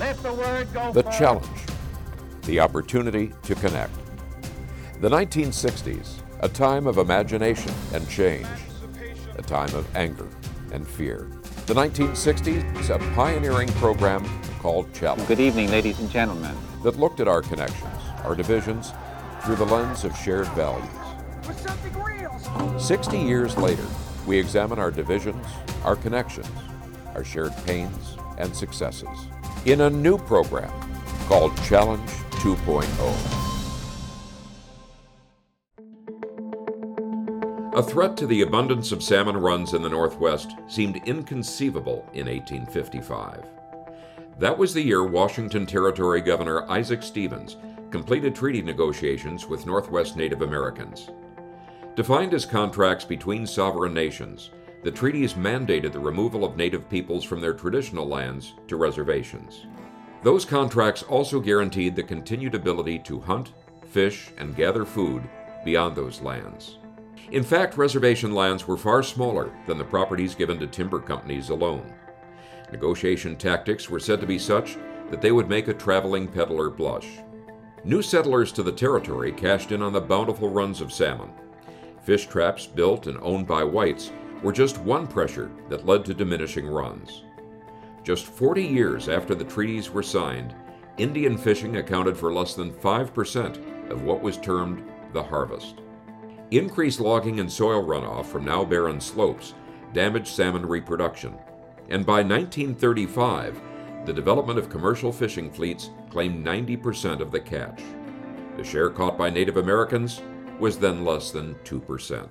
Let the word go the forth. challenge, the opportunity to connect. The 1960s, a time of imagination and change, a time of anger and fear. The 1960s, a pioneering program called Challenge Good evening, ladies and gentlemen. that looked at our connections, our divisions, through the lens of shared values. With something real. 60 years later, we examine our divisions, our connections, our shared pains and successes in a new program called Challenge oh. 2.0. A threat to the abundance of salmon runs in the Northwest seemed inconceivable in 1855. That was the year Washington Territory Governor Isaac Stevens completed treaty negotiations with Northwest Native Americans. Defined as contracts between sovereign nations, the treaties mandated the removal of Native peoples from their traditional lands to reservations. Those contracts also guaranteed the continued ability to hunt, fish, and gather food beyond those lands. In fact, reservation lands were far smaller than the properties given to timber companies alone. Negotiation tactics were said to be such that they would make a traveling peddler blush. New settlers to the territory cashed in on the bountiful runs of salmon. Fish traps built and owned by whites were just one pressure that led to diminishing runs. Just 40 years after the treaties were signed, Indian fishing accounted for less than 5% of what was termed the harvest. Increased logging and soil runoff from now barren slopes damaged salmon reproduction, and by 1935, the development of commercial fishing fleets claimed 90% of the catch. The share caught by Native Americans was then less than 2%.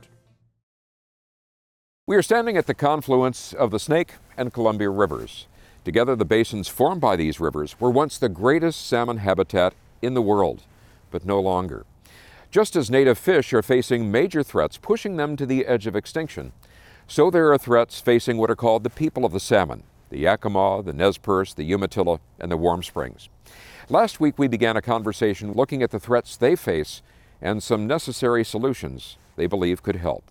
We are standing at the confluence of the Snake and Columbia rivers. Together, the basins formed by these rivers were once the greatest salmon habitat in the world, but no longer. Just as native fish are facing major threats pushing them to the edge of extinction, so there are threats facing what are called the people of the salmon the Yakama, the Nez Perce, the Umatilla, and the Warm Springs. Last week, we began a conversation looking at the threats they face and some necessary solutions they believe could help.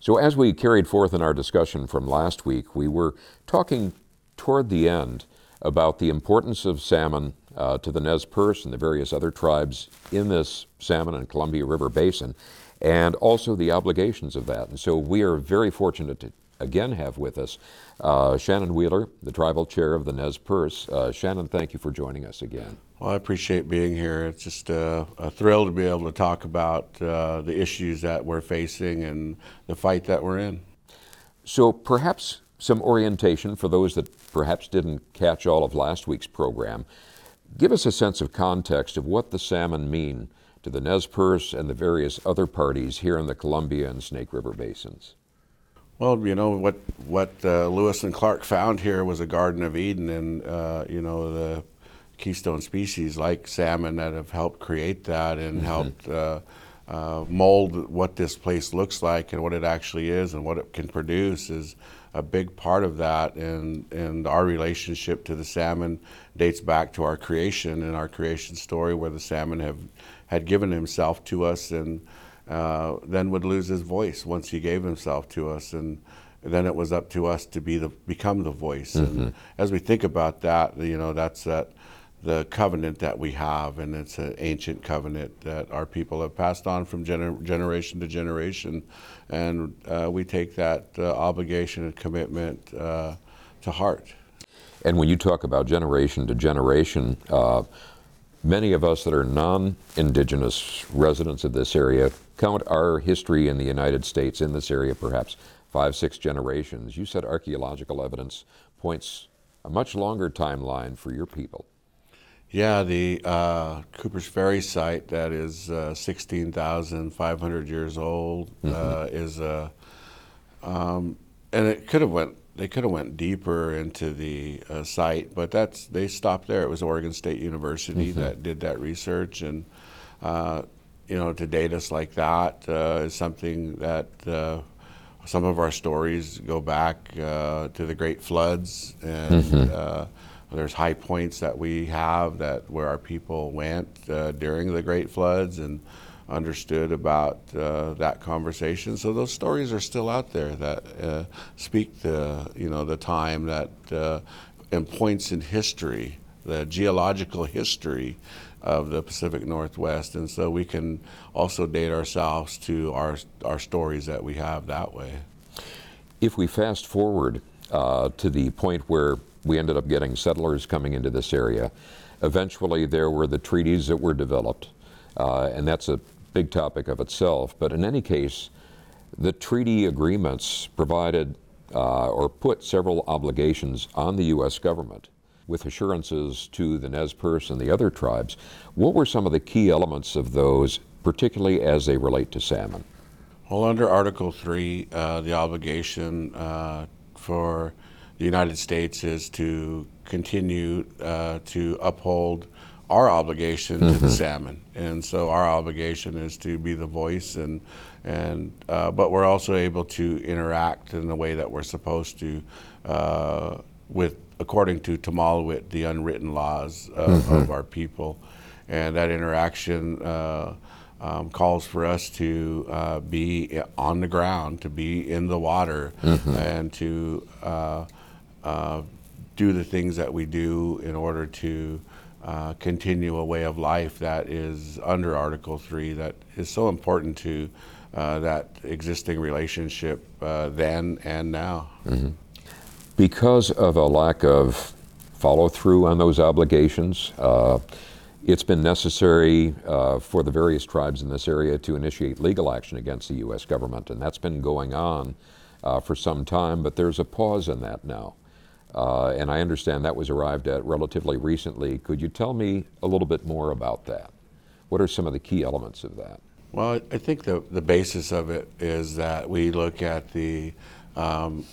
So, as we carried forth in our discussion from last week, we were talking toward the end about the importance of salmon uh, to the Nez Perce and the various other tribes in this salmon and Columbia River basin, and also the obligations of that. And so, we are very fortunate to again have with us uh, Shannon Wheeler, the tribal chair of the Nez Perce. Uh, Shannon, thank you for joining us again. Well, I appreciate being here. It's just uh, a thrill to be able to talk about uh, the issues that we're facing and the fight that we're in. So, perhaps some orientation for those that perhaps didn't catch all of last week's program. Give us a sense of context of what the salmon mean to the Nez Perce and the various other parties here in the Columbia and Snake River basins. Well, you know what what uh, Lewis and Clark found here was a Garden of Eden, and uh, you know the keystone species like salmon that have helped create that and helped uh, uh, mold what this place looks like and what it actually is and what it can produce is a big part of that. And and our relationship to the salmon dates back to our creation and our creation story, where the salmon have had given himself to us and uh, then would lose his voice once he gave himself to us. And then it was up to us to be the become the voice. And as we think about that you know that's that the covenant that we have and it's an ancient covenant that our people have passed on from gener- generation to generation and uh, we take that uh, obligation and commitment uh, to heart And when you talk about generation to generation, uh, many of us that are non indigenous residents of this area count our history in the United States in this area perhaps five, six generations. You said archaeological evidence points a much longer timeline for your people. Yeah, the uh, Cooper's Ferry site that is uh, 16,500 years old uh, is a, um, and it could have went. They could have went deeper into the uh, site, but that's they stopped there. It was Oregon State University that did that research, and uh, you know, to date us like that uh, is something that uh, some of our stories go back uh, to the great floods and. Uh, there's high points that we have that where our people went uh, during the great floods and understood about uh, that conversation. So those stories are still out there that uh, speak the you know the time that uh, and points in history, the geological history of the Pacific Northwest, and so we can also date ourselves to our our stories that we have that way. If we fast forward uh, to the point where we ended up getting settlers coming into this area, eventually there were the treaties that were developed, uh, and that's a big topic of itself. But in any case, the treaty agreements provided uh, or put several obligations on the U.S. government with assurances to the Nez Perce and the other tribes. What were some of the key elements of those, particularly as they relate to salmon? Well, under Article 3, uh, the obligation uh, for the United States is to continue uh, to uphold our obligation mm-hmm. to the mm-hmm. salmon, and so our obligation is to be the voice, and and uh, but we're also able to interact in the way that we're supposed to, uh, with according to Tumalwit, the unwritten laws of, mm-hmm. of our people, and that interaction. Uh, um, calls for us to uh, be on the ground, to be in the water, mm-hmm. and to uh, uh, do the things that we do in order to uh, continue a way of life that is under Article 3 that is so important to uh, that existing relationship uh, then and now. Mm-hmm. Because of a lack of follow through on those obligations, uh, it's been necessary uh, for the various tribes in this area to initiate legal action against the U.S. government, and that's been going on uh, for some time, but there's a pause in that now. Uh, and I understand that was arrived at relatively recently. Could you tell me a little bit more about that? What are some of the key elements of that? Well, I think the, the basis of it is that we look at the um,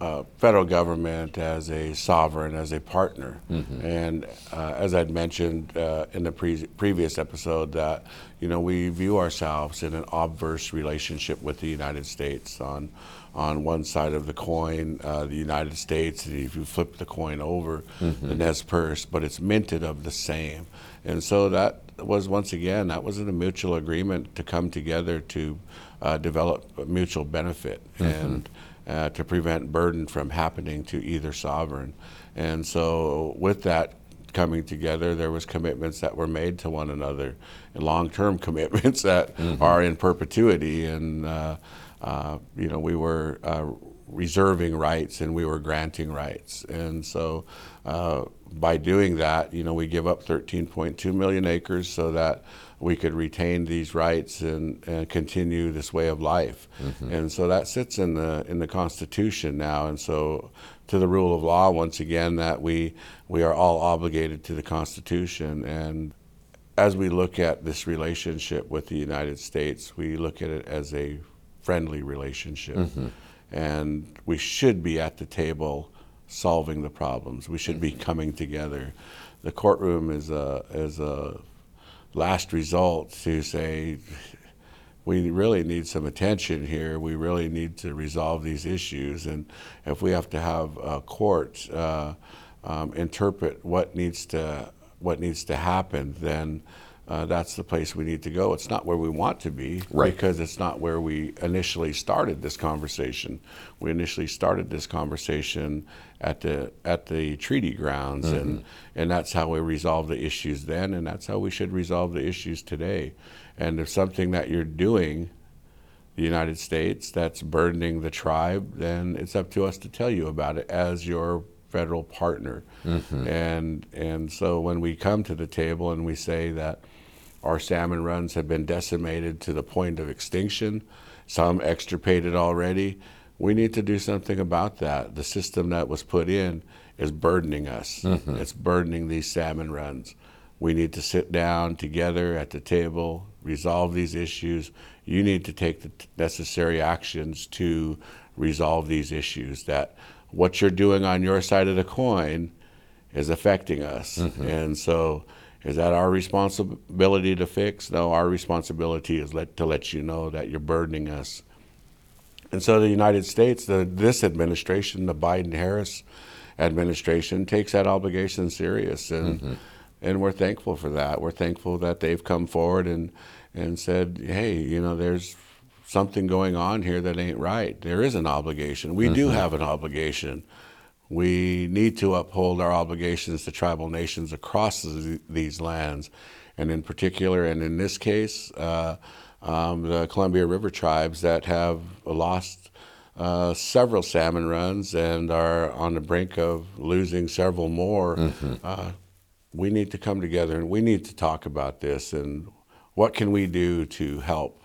uh, federal government as a sovereign, as a partner. Mm-hmm. And uh, as I'd mentioned uh, in the pre- previous episode, that you know we view ourselves in an obverse relationship with the United States. On on one side of the coin, uh, the United States, and if you flip the coin over, mm-hmm. Perce, but it's minted of the same. And so that was once again that was a mutual agreement to come together to uh, develop mutual benefit mm-hmm. and uh, to prevent burden from happening to either sovereign. And so, with that coming together, there was commitments that were made to one another, long-term commitments that mm-hmm. are in perpetuity. And uh, uh, you know, we were uh, reserving rights and we were granting rights. And so, uh, by doing that, you know, we give up 13.2 million acres so that we could retain these rights and, and continue this way of life. Mm-hmm. And so that sits in the in the Constitution now. And so to the rule of law once again that we we are all obligated to the Constitution and as we look at this relationship with the United States, we look at it as a friendly relationship. Mm-hmm. And we should be at the table solving the problems. We should be mm-hmm. coming together. The courtroom is a is a last result to say we really need some attention here. We really need to resolve these issues, and if we have to have a court uh, um, interpret what needs to what needs to happen, then uh, that's the place we need to go. It's not where we want to be right. because it's not where we initially started this conversation. We initially started this conversation at the at the treaty grounds, mm-hmm. and and that's how we resolved the issues then, and that's how we should resolve the issues today. And if something that you're doing, the United States, that's burdening the tribe, then it's up to us to tell you about it as your federal partner. Mm-hmm. And and so when we come to the table and we say that our salmon runs have been decimated to the point of extinction, some extirpated already. We need to do something about that. The system that was put in is burdening us. Mm-hmm. It's burdening these salmon runs. We need to sit down together at the table, resolve these issues. You need to take the necessary actions to resolve these issues. That what you're doing on your side of the coin is affecting us. Mm-hmm. And so is that our responsibility to fix? No, our responsibility is let, to let you know that you're burdening us. And so the United States, the, this administration, the Biden Harris administration, takes that obligation serious. And, mm-hmm. and we're thankful for that. We're thankful that they've come forward and, and said, hey, you know, there's something going on here that ain't right. There is an obligation. We mm-hmm. do have an obligation We need to uphold our obligations to tribal nations across th- these lands, and in particular, and in this case, uh, um, the Columbia River tribes that have lost uh, several salmon runs and are on the brink of losing several more. Uh, we need to come together and we need to talk about this and what can we do to help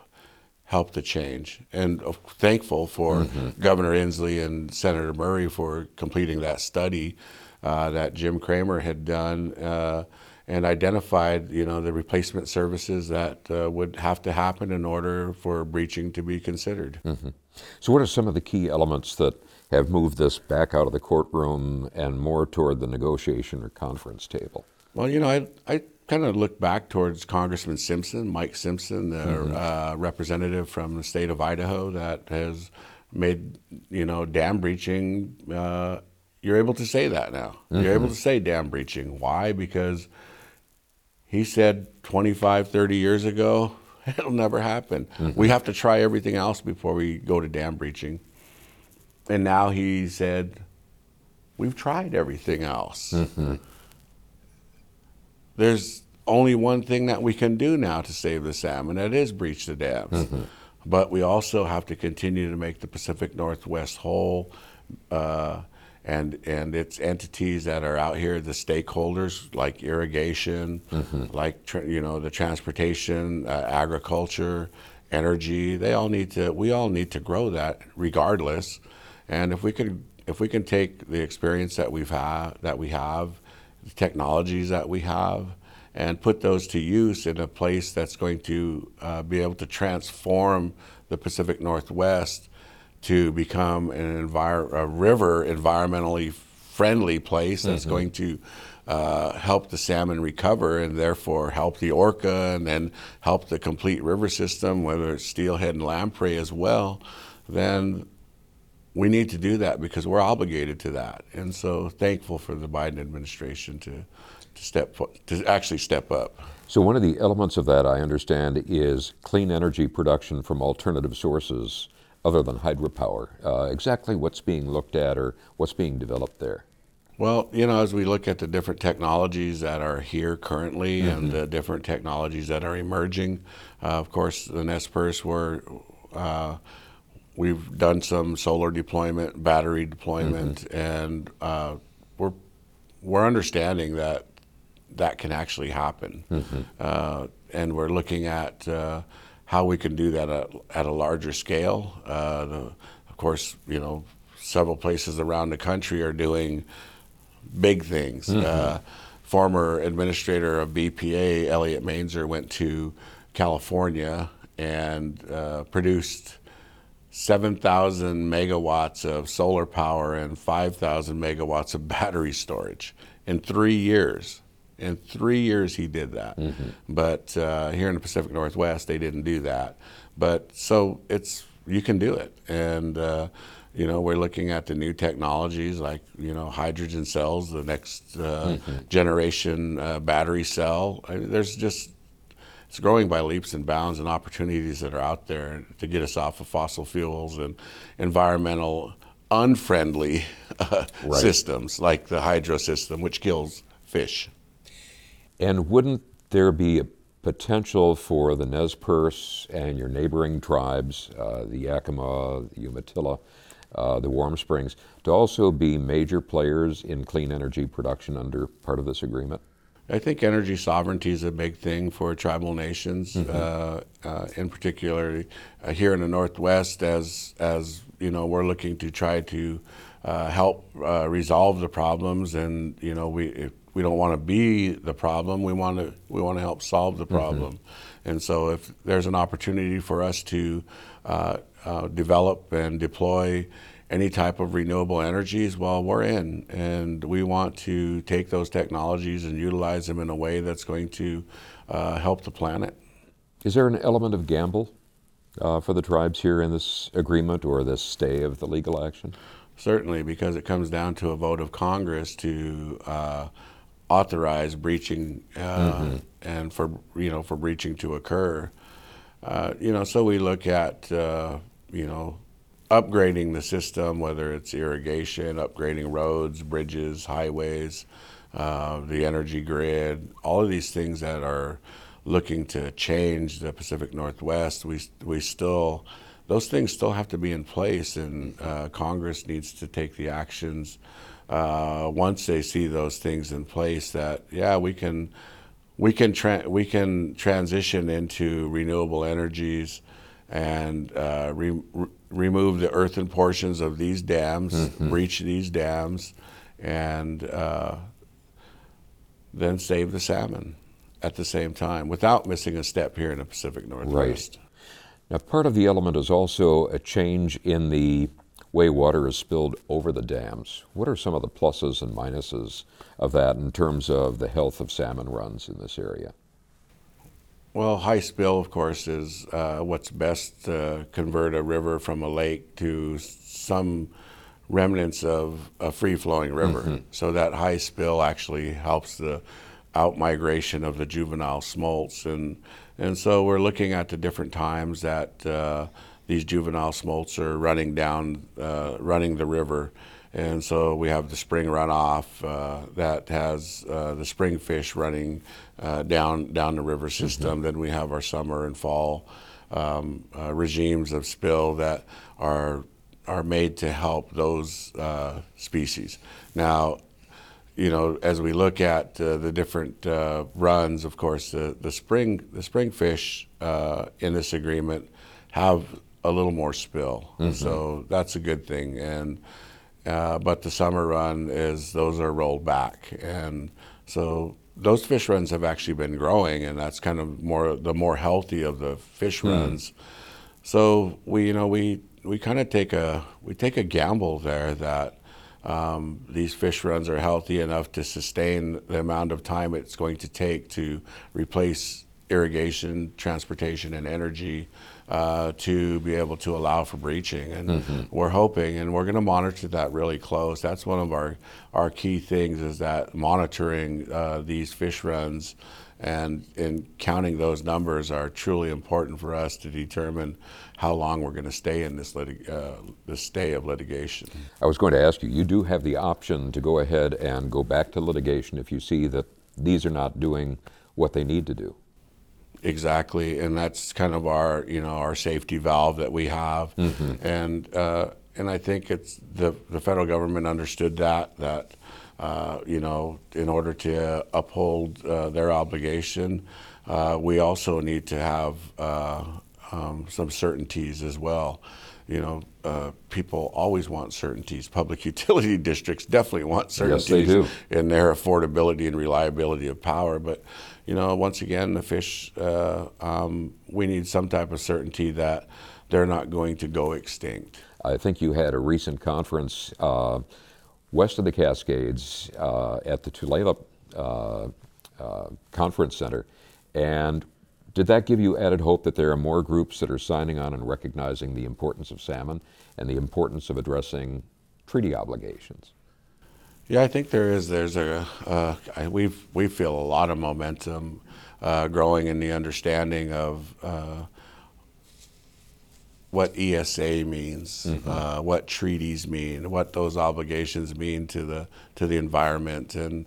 help the change. And thankful for Governor Inslee and Senator Murray for completing that study uh, that Jim Kramer had done uh, and identified, you know, the replacement services that uh, would have to happen in order for breaching to be considered. So, what are some of the key elements that have moved this back out of the courtroom and more toward the negotiation or conference table? Well, you know, I, I kind of look back towards Congressman Simpson, Mike Simpson, the uh, representative from the state of Idaho that has made, you know, dam breaching. Uh, you're able to say that now. You're able to say dam breaching. Why? Because he said 25, 30 years ago, it'll never happen. We have to try everything else before we go to dam breaching. And now he said, we've tried everything else there's only one thing that we can do now to save the salmon, that is breach the dams. But we also have to continue to make the Pacific Northwest whole, uh, and and its entities that are out here, the stakeholders like irrigation, like tr- you know the transportation, uh, agriculture, energy. They all need to. We all need to grow that regardless. And if we could, if we can take the experience that we've had, that we have, the technologies that we have and put those to use in a place that's going to uh, be able to transform the Pacific Northwest to become an envir- a river environmentally friendly place that's going to uh, help the salmon recover and therefore help the orca and then help the complete river system, whether it's steelhead and lamprey as well, then we need to do that because we're obligated to that. And so thankful for the Biden administration to step to actually step up. So, one of the elements of that, I understand, is clean energy production from alternative sources other than hydropower. Uh, exactly what's being looked at or what's being developed there? Well, you know, as we look at the different technologies that are here currently and the different technologies that are emerging, uh, of course, the Nez Perce were. Uh, We've done some solar deployment, battery deployment, and uh, we're we're understanding that that can actually happen, uh, and we're looking at uh, how we can do that at, at a larger scale. Uh, the, of course, you know, several places around the country are doing big things. Uh, former administrator of BPA, Elliot Mainzer, went to California and uh, produced 7,000 megawatts of solar power and 5,000 megawatts of battery storage in three years. In three years, he did that. But uh, here in the Pacific Northwest, they didn't do that. But so it's you can do it, and uh, you know we're looking at the new technologies like you know hydrogen cells, the next uh, generation uh, battery cell. I mean, there's just it's growing by leaps and bounds and opportunities that are out there to get us off of fossil fuels and environmental unfriendly uh, Right. systems like the hydro system, which kills fish. And wouldn't there be a potential for the Nez Perce and your neighboring tribes, uh, the Yakama, the Umatilla, uh, the Warm Springs, to also be major players in clean energy production under part of this agreement? I think energy sovereignty is a big thing for tribal nations, uh, uh, in particular uh, here in the Northwest. As as you know, we're looking to try to uh, help uh, resolve the problems, and you know, we we don't want to be the problem. We want to we want to help solve the problem, and so if there's an opportunity for us to uh, uh, develop and deploy any type of renewable energies, well, we're in, and we want to take those technologies and utilize them in a way that's going to uh, help the planet. Is there an element of gamble uh, for the tribes here in this agreement or this stay of the legal action? Certainly, because it comes down to a vote of Congress to uh, authorize breaching uh, and for you know for breaching to occur. Uh, you know, so we look at uh, you know upgrading the system, whether it's irrigation, upgrading roads, bridges, highways, uh, the energy grid, all of these things that are looking to change the Pacific Northwest, we, we still, those things still have to be in place, and uh, Congress needs to take the actions uh, once they see those things in place that, yeah, we can. We can tra- we can transition into renewable energies and uh, re- re- remove the earthen portions of these dams, mm-hmm. breach these dams, and uh, then save the salmon at the same time without missing a step here in the Pacific Northwest. Right. Now, part of the element is also a change in the way water is spilled over the dams. What are some of the pluses and minuses of that in terms of the health of salmon runs in this area? Well, high spill, of course, is uh, what's best to convert a river from a lake to some remnants of a free flowing river. Mm-hmm. So that high spill actually helps the out migration of the juvenile smolts. And, and so we're looking at the different times that uh, these juvenile smolts are running down, uh, running the river. And so we have the spring runoff uh, that has uh, the spring fish running uh, down down the river system. Mm-hmm. Then we have our summer and fall um, uh, regimes of spill that are are made to help those uh, species. Now, you know, as we look at uh, the different uh, runs, of course, the, the spring the spring fish uh, in this agreement have a little more spill, mm-hmm. so that's a good thing. And uh, but the summer run is those are rolled back, and so those fish runs have actually been growing, and that's kind of more the more healthy of the fish mm. runs. So we, you know, we we kind of take a we take a gamble there that um, these fish runs are healthy enough to sustain the amount of time it's going to take to replace irrigation, transportation, and energy uh, to be able to allow for breaching. And mm-hmm. we're hoping, and we're going to monitor that really close. That's one of our, our key things is that monitoring uh, these fish runs and in counting those numbers are truly important for us to determine how long we're going to stay in this litig- uh, this stay of litigation. I was going to ask you. You do have the option to go ahead and go back to litigation if you see that these are not doing what they need to do. Exactly, and that's kind of our you know our safety valve that we have, mm-hmm. and uh, and I think it's the the federal government understood that that uh, you know, in order to uphold uh, their obligation, uh, we also need to have uh, um, some certainties as well. You know, uh, people always want certainties. Public utility districts definitely want certainties yes, in their affordability and reliability of power. But, you know, once again, the fish, um, we need some type of certainty that they're not going to go extinct. I think you had a recent conference west of the Cascades uh, at the Tulalip uh, uh, Conference Center. And did that give you added hope that there are more groups that are signing on and recognizing the importance of salmon and the importance of addressing treaty obligations? Yeah, I think there is. There's a uh, we we feel a lot of momentum uh, growing in the understanding of uh, what ESA means, mm-hmm. uh, what treaties mean, what those obligations mean to the to the environment, and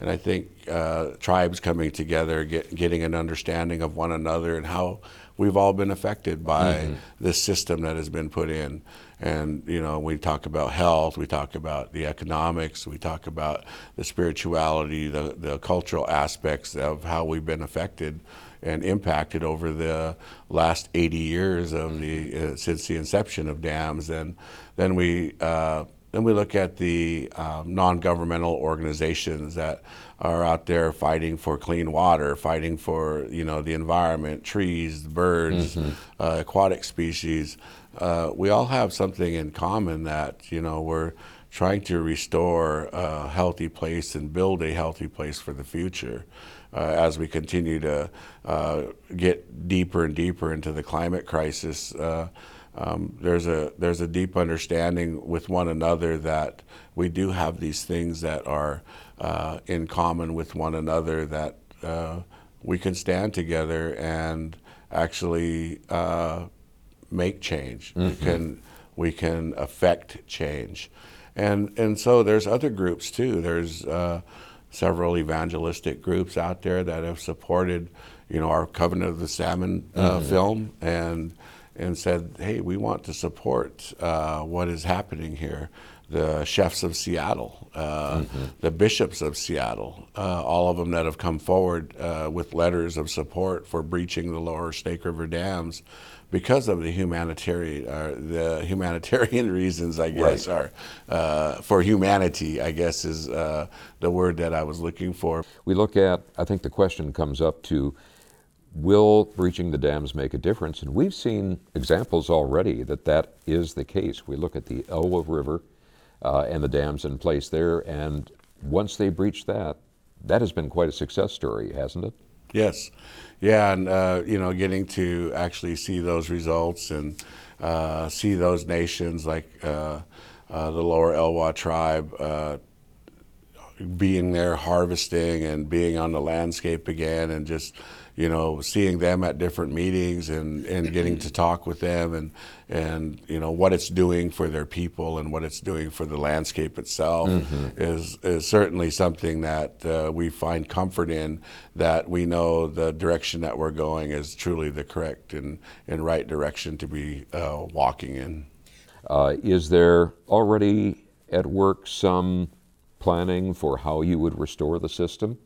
and I think uh, tribes coming together, get, getting an understanding of one another, and how we've all been affected by mm-hmm. this system that has been put in. And you know, we talk about health, we talk about the economics, we talk about the spirituality, the the cultural aspects of how we've been affected and impacted over the last 80 years of the uh, since the inception of dams. And then we uh, then we look at the um, non-governmental organizations that are out there fighting for clean water, fighting for you know the environment, trees, birds, mm-hmm. uh, aquatic species. Uh, we all have something in common that you know we're trying to restore a healthy place and build a healthy place for the future as we continue to uh, get deeper and deeper into the climate crisis. Uh, um, there's a there's a deep understanding with one another that we do have these things that are uh, in common with one another that uh, we can stand together and actually uh, make change. Mm-hmm. We can we can affect change. And, and so there's other groups too. There's uh, several evangelistic groups out there that have supported, you know, our Covenant of the Salmon uh, mm-hmm. film and and said, hey, we want to support uh, what is happening here. The chefs of Seattle, uh, mm-hmm. the bishops of Seattle, uh, all of them that have come forward uh, with letters of support for breaching the lower Snake River dams because of the humanitarian uh, the humanitarian reasons, I guess, right. are uh, for humanity. I guess is uh, the word that I was looking for. We look at. I think the question comes up to. Will breaching the dams make a difference? And we've seen examples already that that is the case. We look at the Elwha River and the dams in place there, and once they breach that, that has been quite a success story, hasn't it? Yes, yeah, and uh, you know, getting to actually see those results and uh, see those nations like uh, uh the Lower Elwha tribe uh, being there harvesting and being on the landscape again, and just you know, seeing them at different meetings and, and getting to talk with them and, and, you know, what it's doing for their people and what it's doing for the landscape itself mm-hmm. is, is certainly something that uh, we find comfort in, that we know the direction that we're going is truly the correct and, and right direction to be uh, walking in. Uh, is there already at work some planning for how you would restore the system?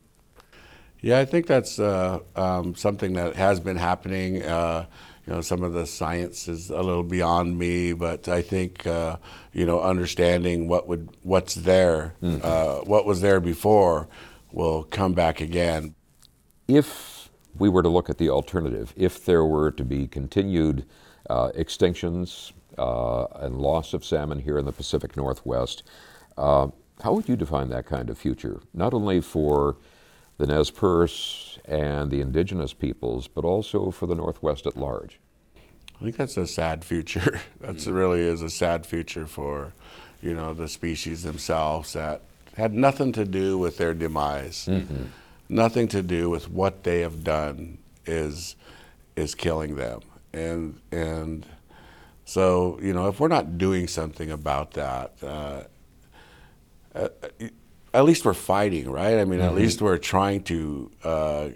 Yeah, I think that's uh, um, something that has been happening. Uh, you know, some of the science is a little beyond me, but I think uh, you know, understanding what would what's there, mm-hmm. what was there before, will come back again. If we were to look at the alternative, if there were to be continued uh, extinctions uh, and loss of salmon here in the Pacific Northwest, how would you define that kind of future? Not only for the Nez Perce and the indigenous peoples, but also for the Northwest at large. I think that's a sad future. That mm-hmm. really is a sad future for, you know, the species themselves that had nothing to do with their demise. Mm-hmm. Nothing to do with what they have done is is killing them. And and so, you know, if we're not doing something about that, uh, uh, at least we're fighting, right? I mean, mm-hmm. at least we're trying to uh,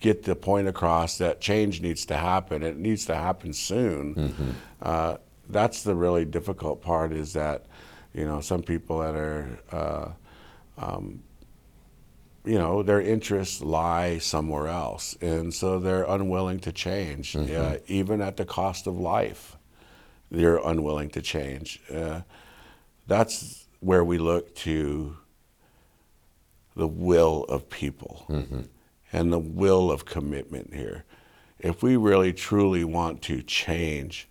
get the point across that change needs to happen. It needs to happen soon. Mm-hmm. Uh, that's the really difficult part. Is that you know some people that are uh, um, you know their interests lie somewhere else, and so they're unwilling to change, mm-hmm. even at the cost of life. They're unwilling to change. Uh, that's where we look to the will of people mm-hmm. and the will of commitment here. If we really truly want to change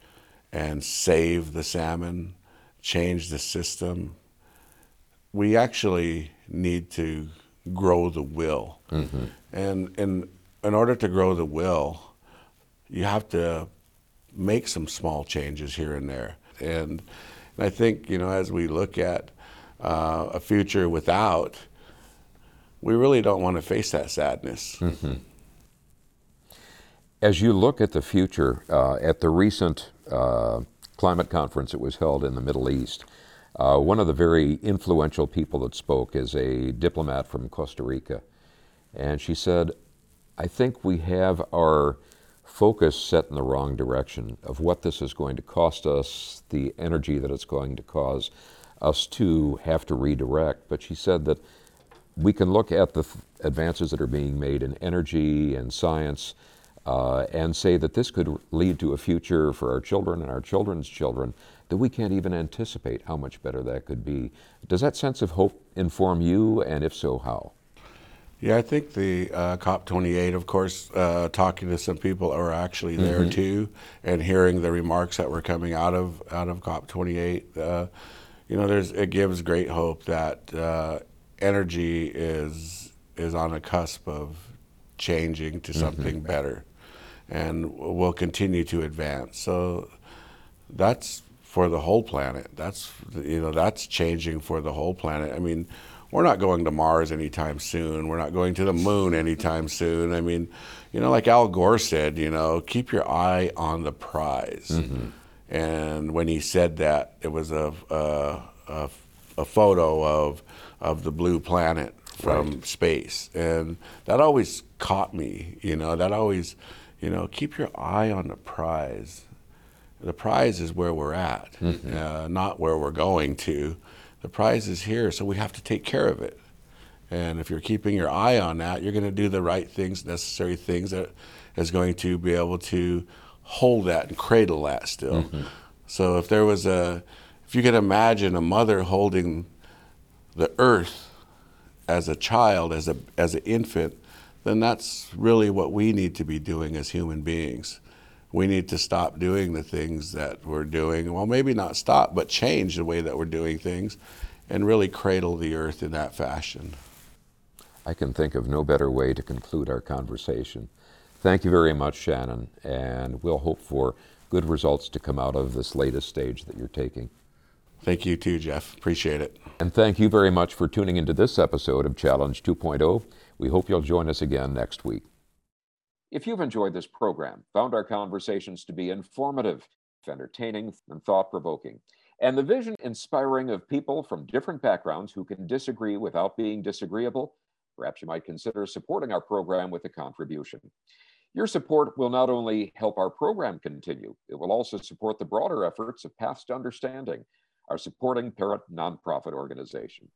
and save the salmon, change the system, we actually need to grow the will. Mm-hmm. And, and in order to grow the will, you have to make some small changes here and there. And, and I think, you know, as we look at uh, a future without we really don't want to face that sadness. Mm-hmm. As you look at the future, uh, at the recent uh, climate conference that was held in the Middle East, uh, one of the very influential people that spoke is a diplomat from Costa Rica. And she said, I think we have our focus set in the wrong direction of what this is going to cost us, the energy that it's going to cause us to have to redirect. But she said that we can look at the advances that are being made in energy and science uh, and say that this could lead to a future for our children and our children's children that we can't even anticipate how much better that could be. Does that sense of hope inform you, and if so, how? Yeah, I think the uh, COP28, of course, uh, talking to some people who are actually there mm-hmm. too, and hearing the remarks that were coming out of out of COP28, uh, you know, there's it gives great hope that uh, energy is is on a cusp of changing to mm-hmm. something mm-hmm. better, and will continue to advance. So that's for the whole planet. That's you know that's changing for the whole planet. I mean, we're not going to Mars anytime soon. We're not going to the moon anytime soon. I mean, you know, like Al Gore said, you know, keep your eye on the prize. Mm-hmm. And when he said that, it was a, a, a, a photo of, of the blue planet from right. space. And that always caught me, you know, that always, you know, keep your eye on the prize. The prize is where we're at, mm-hmm. uh, not where we're going to. The prize is here, so we have to take care of it. And if you're keeping your eye on that, you're going to do the right things, necessary things that is going to be able to hold that and cradle that still. Mm-hmm. So if there was a, if you could imagine a mother holding the earth as a child, as a as an infant, then that's really what we need to be doing as human beings. We need to stop doing the things that we're doing. Well, maybe not stop, but change the way that we're doing things and really cradle the earth in that fashion. I can think of no better way to conclude our conversation. Thank you very much, Shannon, and we'll hope for good results to come out of this latest stage that you're taking. Thank you too, Jeff. Appreciate it. And thank you very much for tuning into this episode of Challenge 2.0. We hope you'll join us again next week. If you've enjoyed this program, found our conversations to be informative, entertaining, and thought provoking, and the vision inspiring of people from different backgrounds who can disagree without being disagreeable, perhaps you might consider supporting our program with a contribution. Your support will not only help our program continue, it will also support the broader efforts of Paths to Understanding, our supporting parent nonprofit organization.